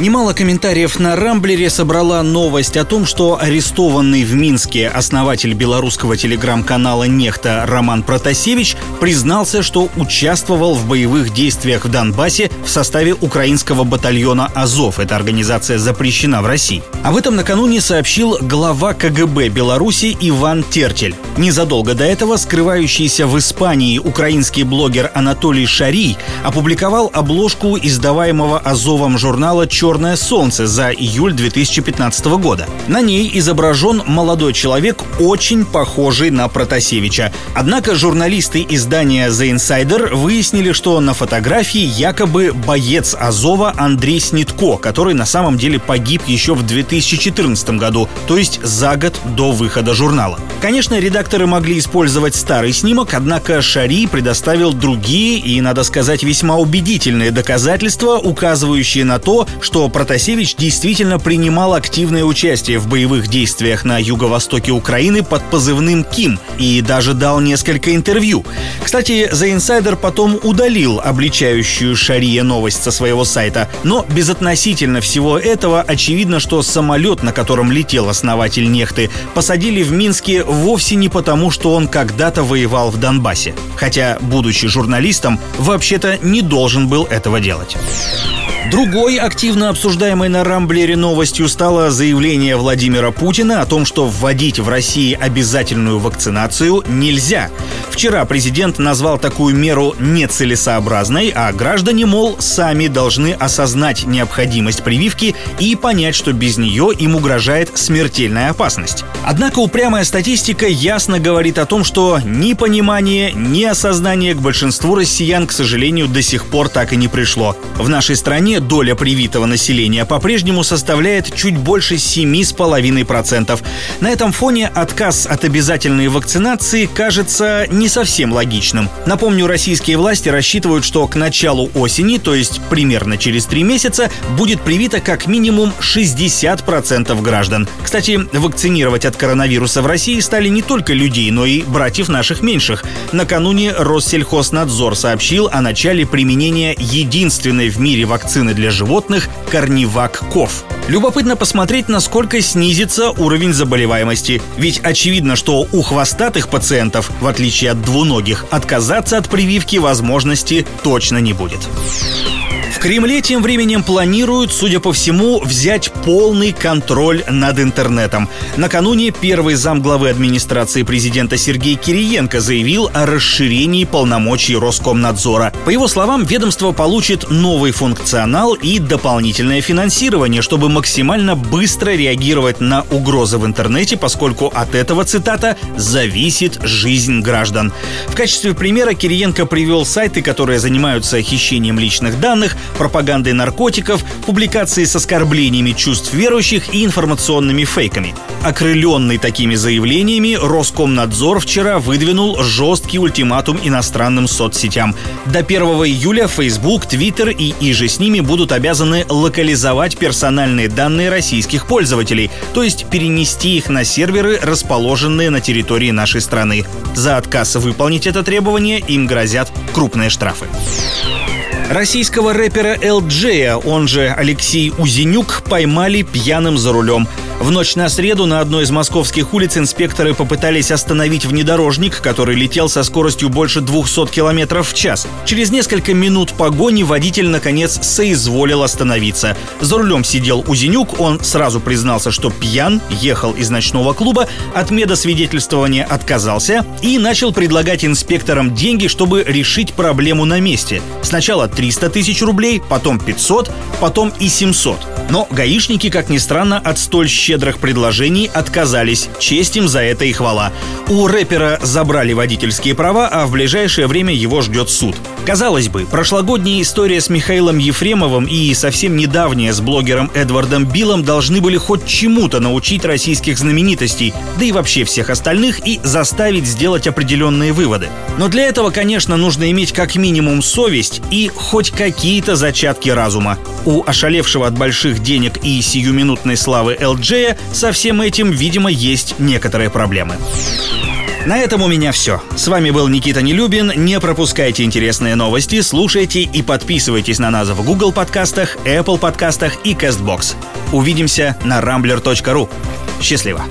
Немало комментариев на Рамблере собрала новость о том, что арестованный в Минске основатель белорусского телеграм-канала «Нехта» Роман Протасевич признался, что участвовал в боевых действиях в Донбассе в составе украинского батальона «Азов». Эта организация запрещена в России. Об этом накануне сообщил глава КГБ Беларуси Иван Тертель. Незадолго до этого скрывающийся в Испании украинский блогер Анатолий Шарий опубликовал обложку издаваемого Азовом журнала «Черный «Черное солнце» за июль 2015 года. На ней изображен молодой человек, очень похожий на Протасевича. Однако журналисты издания The Insider выяснили, что на фотографии якобы боец Азова Андрей Снитко, который на самом деле погиб еще в 2014 году, то есть за год до выхода журнала. Конечно, редакторы могли использовать старый снимок, однако Шари предоставил другие и, надо сказать, весьма убедительные доказательства, указывающие на то, что что Протасевич действительно принимал активное участие в боевых действиях на юго-востоке Украины под позывным «Ким» и даже дал несколько интервью. Кстати, The Insider потом удалил обличающую Шария новость со своего сайта, но безотносительно всего этого очевидно, что самолет, на котором летел основатель нехты, посадили в Минске вовсе не потому, что он когда-то воевал в Донбассе. Хотя, будучи журналистом, вообще-то не должен был этого делать. Другой активно обсуждаемой на Рамблере новостью стало заявление Владимира Путина о том, что вводить в России обязательную вакцинацию нельзя. Вчера президент назвал такую меру нецелесообразной, а граждане, мол, сами должны осознать необходимость прививки и понять, что без нее им угрожает смертельная опасность. Однако упрямая статистика ясно говорит о том, что ни понимание, ни осознание к большинству россиян, к сожалению, до сих пор так и не пришло. В нашей стране доля привитого населения по-прежнему составляет чуть больше 7,5%. На этом фоне отказ от обязательной вакцинации кажется не совсем логичным. Напомню, российские власти рассчитывают, что к началу осени, то есть примерно через три месяца, будет привито как минимум 60% граждан. Кстати, вакцинировать от коронавируса в России стали не только людей, но и братьев наших меньших. Накануне Россельхознадзор сообщил о начале применения единственной в мире вакцины вакцины для животных Корневак Ков. Любопытно посмотреть, насколько снизится уровень заболеваемости. Ведь очевидно, что у хвостатых пациентов, в отличие от двуногих, отказаться от прививки возможности точно не будет. В Кремле тем временем планируют, судя по всему, взять полный контроль над интернетом. Накануне первый зам главы администрации президента Сергей Кириенко заявил о расширении полномочий Роскомнадзора. По его словам, ведомство получит новый функционал и дополнительное финансирование, чтобы максимально быстро реагировать на угрозы в интернете, поскольку от этого, цитата, зависит жизнь граждан. В качестве примера Кириенко привел сайты, которые занимаются хищением личных данных, пропагандой наркотиков, публикацией с оскорблениями чувств верующих и информационными фейками. Окрыленный такими заявлениями, Роскомнадзор вчера выдвинул жесткий ультиматум иностранным соцсетям. До 1 июля Facebook, Twitter и иже с ними будут обязаны локализовать персональные данные российских пользователей, то есть перенести их на серверы, расположенные на территории нашей страны. За отказ выполнить это требование им грозят крупные штрафы. Российского рэпера LJ, он же Алексей Узенюк, поймали пьяным за рулем. В ночь на среду на одной из московских улиц инспекторы попытались остановить внедорожник, который летел со скоростью больше 200 км в час. Через несколько минут погони водитель, наконец, соизволил остановиться. За рулем сидел Узенюк, он сразу признался, что пьян, ехал из ночного клуба, от медосвидетельствования отказался и начал предлагать инспекторам деньги, чтобы решить проблему на месте. Сначала 300 тысяч рублей, потом 500, потом и 700. Но гаишники, как ни странно, от столь щедрых предложений отказались. Честь им за это и хвала. У рэпера забрали водительские права, а в ближайшее время его ждет суд. Казалось бы, прошлогодняя история с Михаилом Ефремовым и совсем недавняя с блогером Эдвардом Биллом должны были хоть чему-то научить российских знаменитостей, да и вообще всех остальных, и заставить сделать определенные выводы. Но для этого, конечно, нужно иметь как минимум совесть и хоть какие-то зачатки разума. У ошалевшего от больших денег и сиюминутной славы Элджея со всем этим, видимо, есть некоторые проблемы. На этом у меня все. С вами был Никита Нелюбин. Не пропускайте интересные новости, слушайте и подписывайтесь на нас в Google подкастах, Apple подкастах и CastBox. Увидимся на rambler.ru. Счастливо!